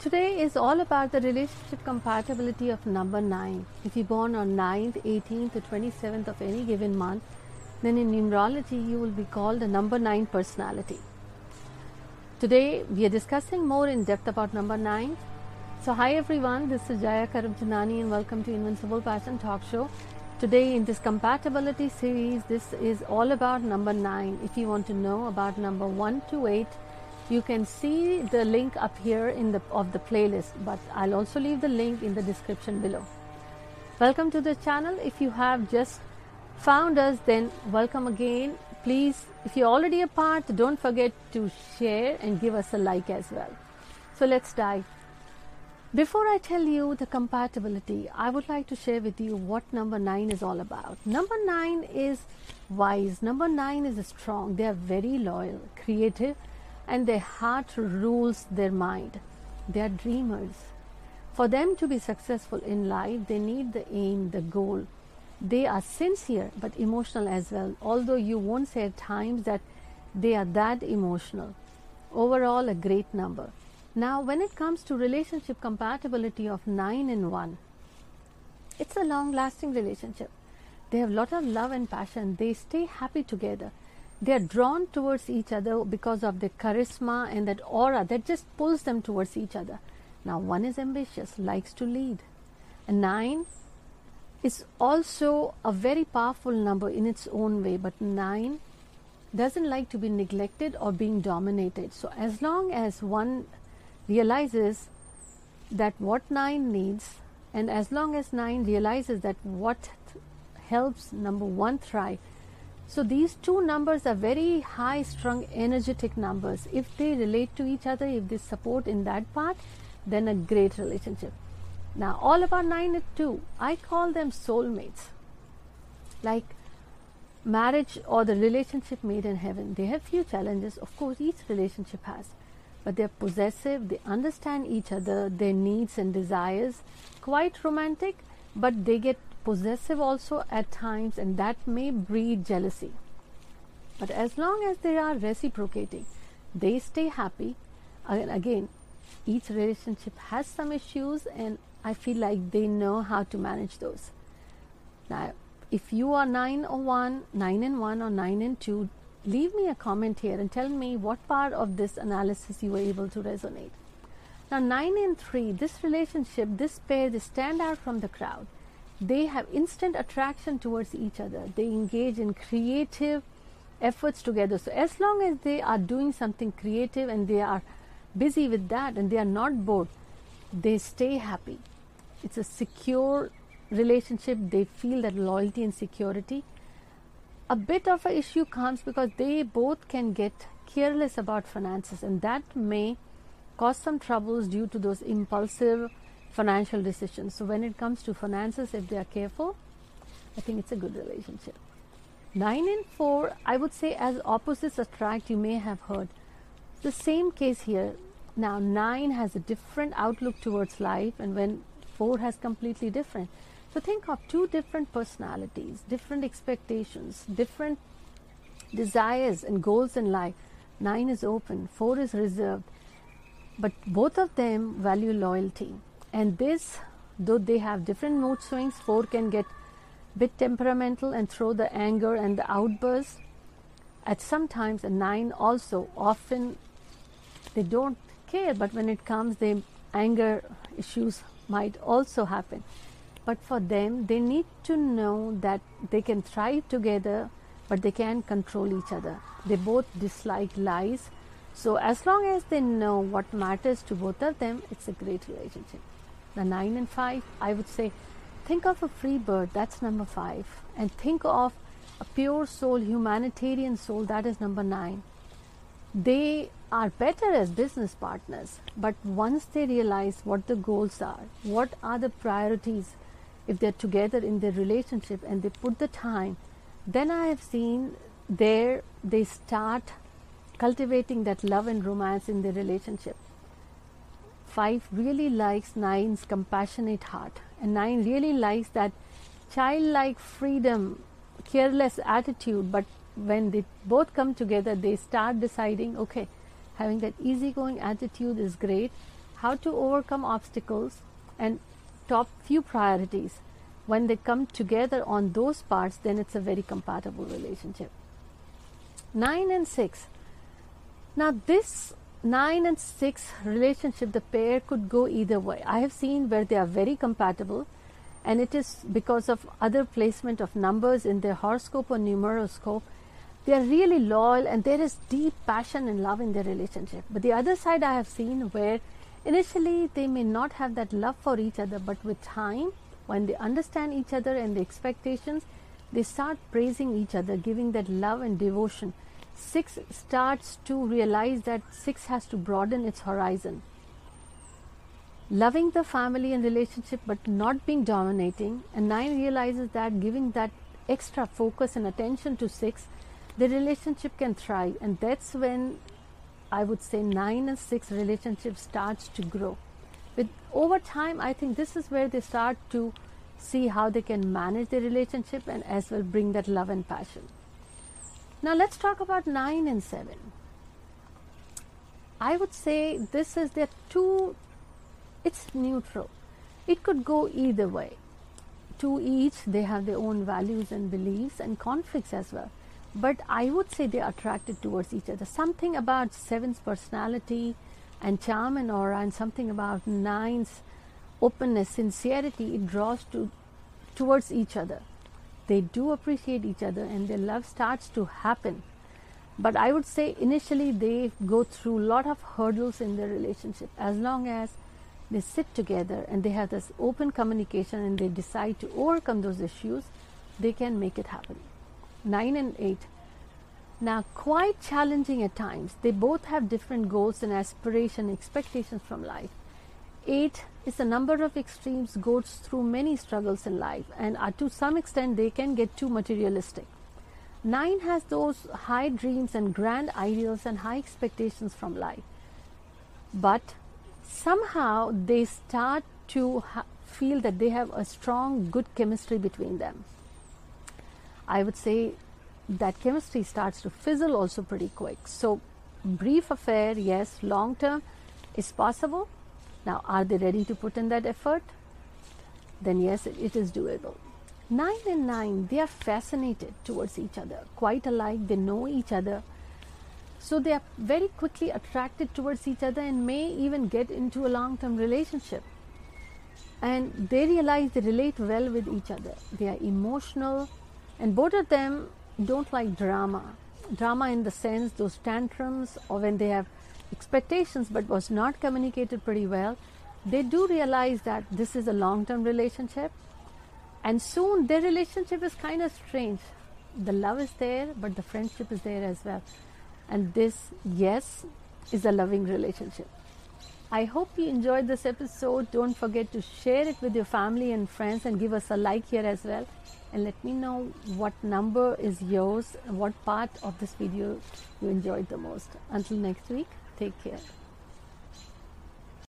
Today is all about the relationship compatibility of number 9. If you're born on 9th, 18th, or 27th of any given month, then in numerology you will be called a number 9 personality. Today we are discussing more in depth about number 9. So, hi everyone, this is Jaya Karamchandani and welcome to Invincible Passion Talk Show. Today in this compatibility series, this is all about number 9. If you want to know about number 1 to 8, you can see the link up here in the of the playlist but i'll also leave the link in the description below welcome to the channel if you have just found us then welcome again please if you're already a part don't forget to share and give us a like as well so let's dive before I tell you the compatibility, I would like to share with you what number 9 is all about. Number 9 is wise. Number 9 is strong. They are very loyal, creative, and their heart rules their mind. They are dreamers. For them to be successful in life, they need the aim, the goal. They are sincere but emotional as well, although you won't say at times that they are that emotional. Overall, a great number. Now, when it comes to relationship compatibility of 9 and 1, it's a long lasting relationship. They have a lot of love and passion. They stay happy together they are drawn towards each other because of the charisma and that aura that just pulls them towards each other. Now, one is ambitious, likes to lead. Nine is also a very powerful number in its own way, but nine doesn't like to be neglected or being dominated. So, as long as one realizes that what nine needs, and as long as nine realizes that what helps number one thrive, so these two numbers are very high strung energetic numbers. If they relate to each other, if they support in that part, then a great relationship. Now, all about 9 and 2, I call them soulmates. Like marriage or the relationship made in heaven, they have few challenges. Of course, each relationship has. But they're possessive, they understand each other, their needs and desires, quite romantic, but they get possessive also at times, and that may breed jealousy. But as long as they are reciprocating, they stay happy. And again, each relationship has some issues, and I feel like they know how to manage those. Now, if you are 9 or 1, 9 and 1, or 9 and 2, leave me a comment here and tell me what part of this analysis you were able to resonate. Now, 9 and 3, this relationship, this pair, they stand out from the crowd they have instant attraction towards each other. They engage in creative efforts together. So, as long as they are doing something creative and they are busy with that and they are not bored, they stay happy. It's a secure relationship. They feel that loyalty and security. A bit of an issue comes because they both can get careless about finances, and that may cause some troubles due to those impulsive financial decisions. So when it comes to finances, if they are careful, I think it's a good relationship. Nine and four, I would say, as opposites attract, you may have heard. The same case here. Now, nine has a different outlook towards life, and when four has completely different. So, think of two different personalities, different expectations, different desires and goals in life. Nine is open, four is reserved, but both of them value loyalty and this though they have different mood swings four can get bit temperamental and throw the anger and the outbursts at sometimes a nine also often they don't care but when it comes they anger issues might also happen. But for them they need to know that they can thrive together but they can control each other. They both dislike lies so as long as they know what matters to both of them it's a great relationship the 9 and 5, I would say think of a free bird, that's number 5, and think of a pure soul, humanitarian soul, that is number 9. They are better as business partners, but once they realize what the goals are, what are the priorities, if they're together in their relationship and they put the time, then I have seen there they start cultivating that love and romance in their relationship. 5 really likes nine's compassionate heart, and 9 really likes that childlike freedom, careless attitude. But when they both come together, they start deciding okay, having that easygoing attitude is great, how to overcome obstacles and top few priorities. When they come together on those parts, then it's a very compatible relationship. 9 and 6. Now, this 9 and 6 relationship, the pair could go either way. I have seen where they are very compatible, and it is because of other placement of numbers in their horoscope or numeroscope. They are really loyal and there is deep passion and love in their relationship. But the other side I have seen where initially they may not have that love for each other, but with time, when they understand each other and the expectations, they start praising each other, giving that love and devotion. Six starts to realize that six has to broaden its horizon. Loving the family and relationship, but not being dominating. And nine realizes that giving that extra focus and attention to six, the relationship can thrive. And that's when I would say nine and six relationship starts to grow with over time i think this is where they start to see how they can manage their relationship and as well bring that love and passion now let's talk about 9 and 7 i would say this is their two it's neutral. It could go either way. To each they have their own values and beliefs and conflicts as well. But i would say they're attracted towards each other. Something about seven's personality and charm and aura and something about nine's openness, sincerity, it draws to towards each other. They do appreciate each other and their love starts to happen. But I would say initially they go through a lot of hurdles in their relationship. As long as they sit together and they have this open communication and they decide to overcome those issues, they can make it happen. Nine and eight now, quite challenging at times. They both have different goals and aspiration, expectations from life. Eight is a number of extremes, goes through many struggles in life, and uh, to some extent, they can get too materialistic. Nine has those high dreams and grand ideals and high expectations from life. But somehow they start to ha- feel that they have a strong, good chemistry between them. I would say that chemistry starts to fizzle also pretty quick. So, brief affair, yes, long term is possible. Now, are they ready to put in that effort? Then, yes, it is doable. Nine and nine, they are fascinated towards each other, quite alike, they know each other. So, they are very quickly attracted towards each other and may even get into a long term relationship. And they realize they relate well with each other. They are emotional, and both of them don't like drama. Drama in the sense those tantrums or when they have expectations but was not communicated pretty well, they do realize that this is a long term relationship and soon their relationship is kind of strange. The love is there, but the friendship is there as well. And this, yes, is a loving relationship. I hope you enjoyed this episode. Don't forget to share it with your family and friends and give us a like here as well. And let me know what number is yours, what part of this video you enjoyed the most. Until next week, take care.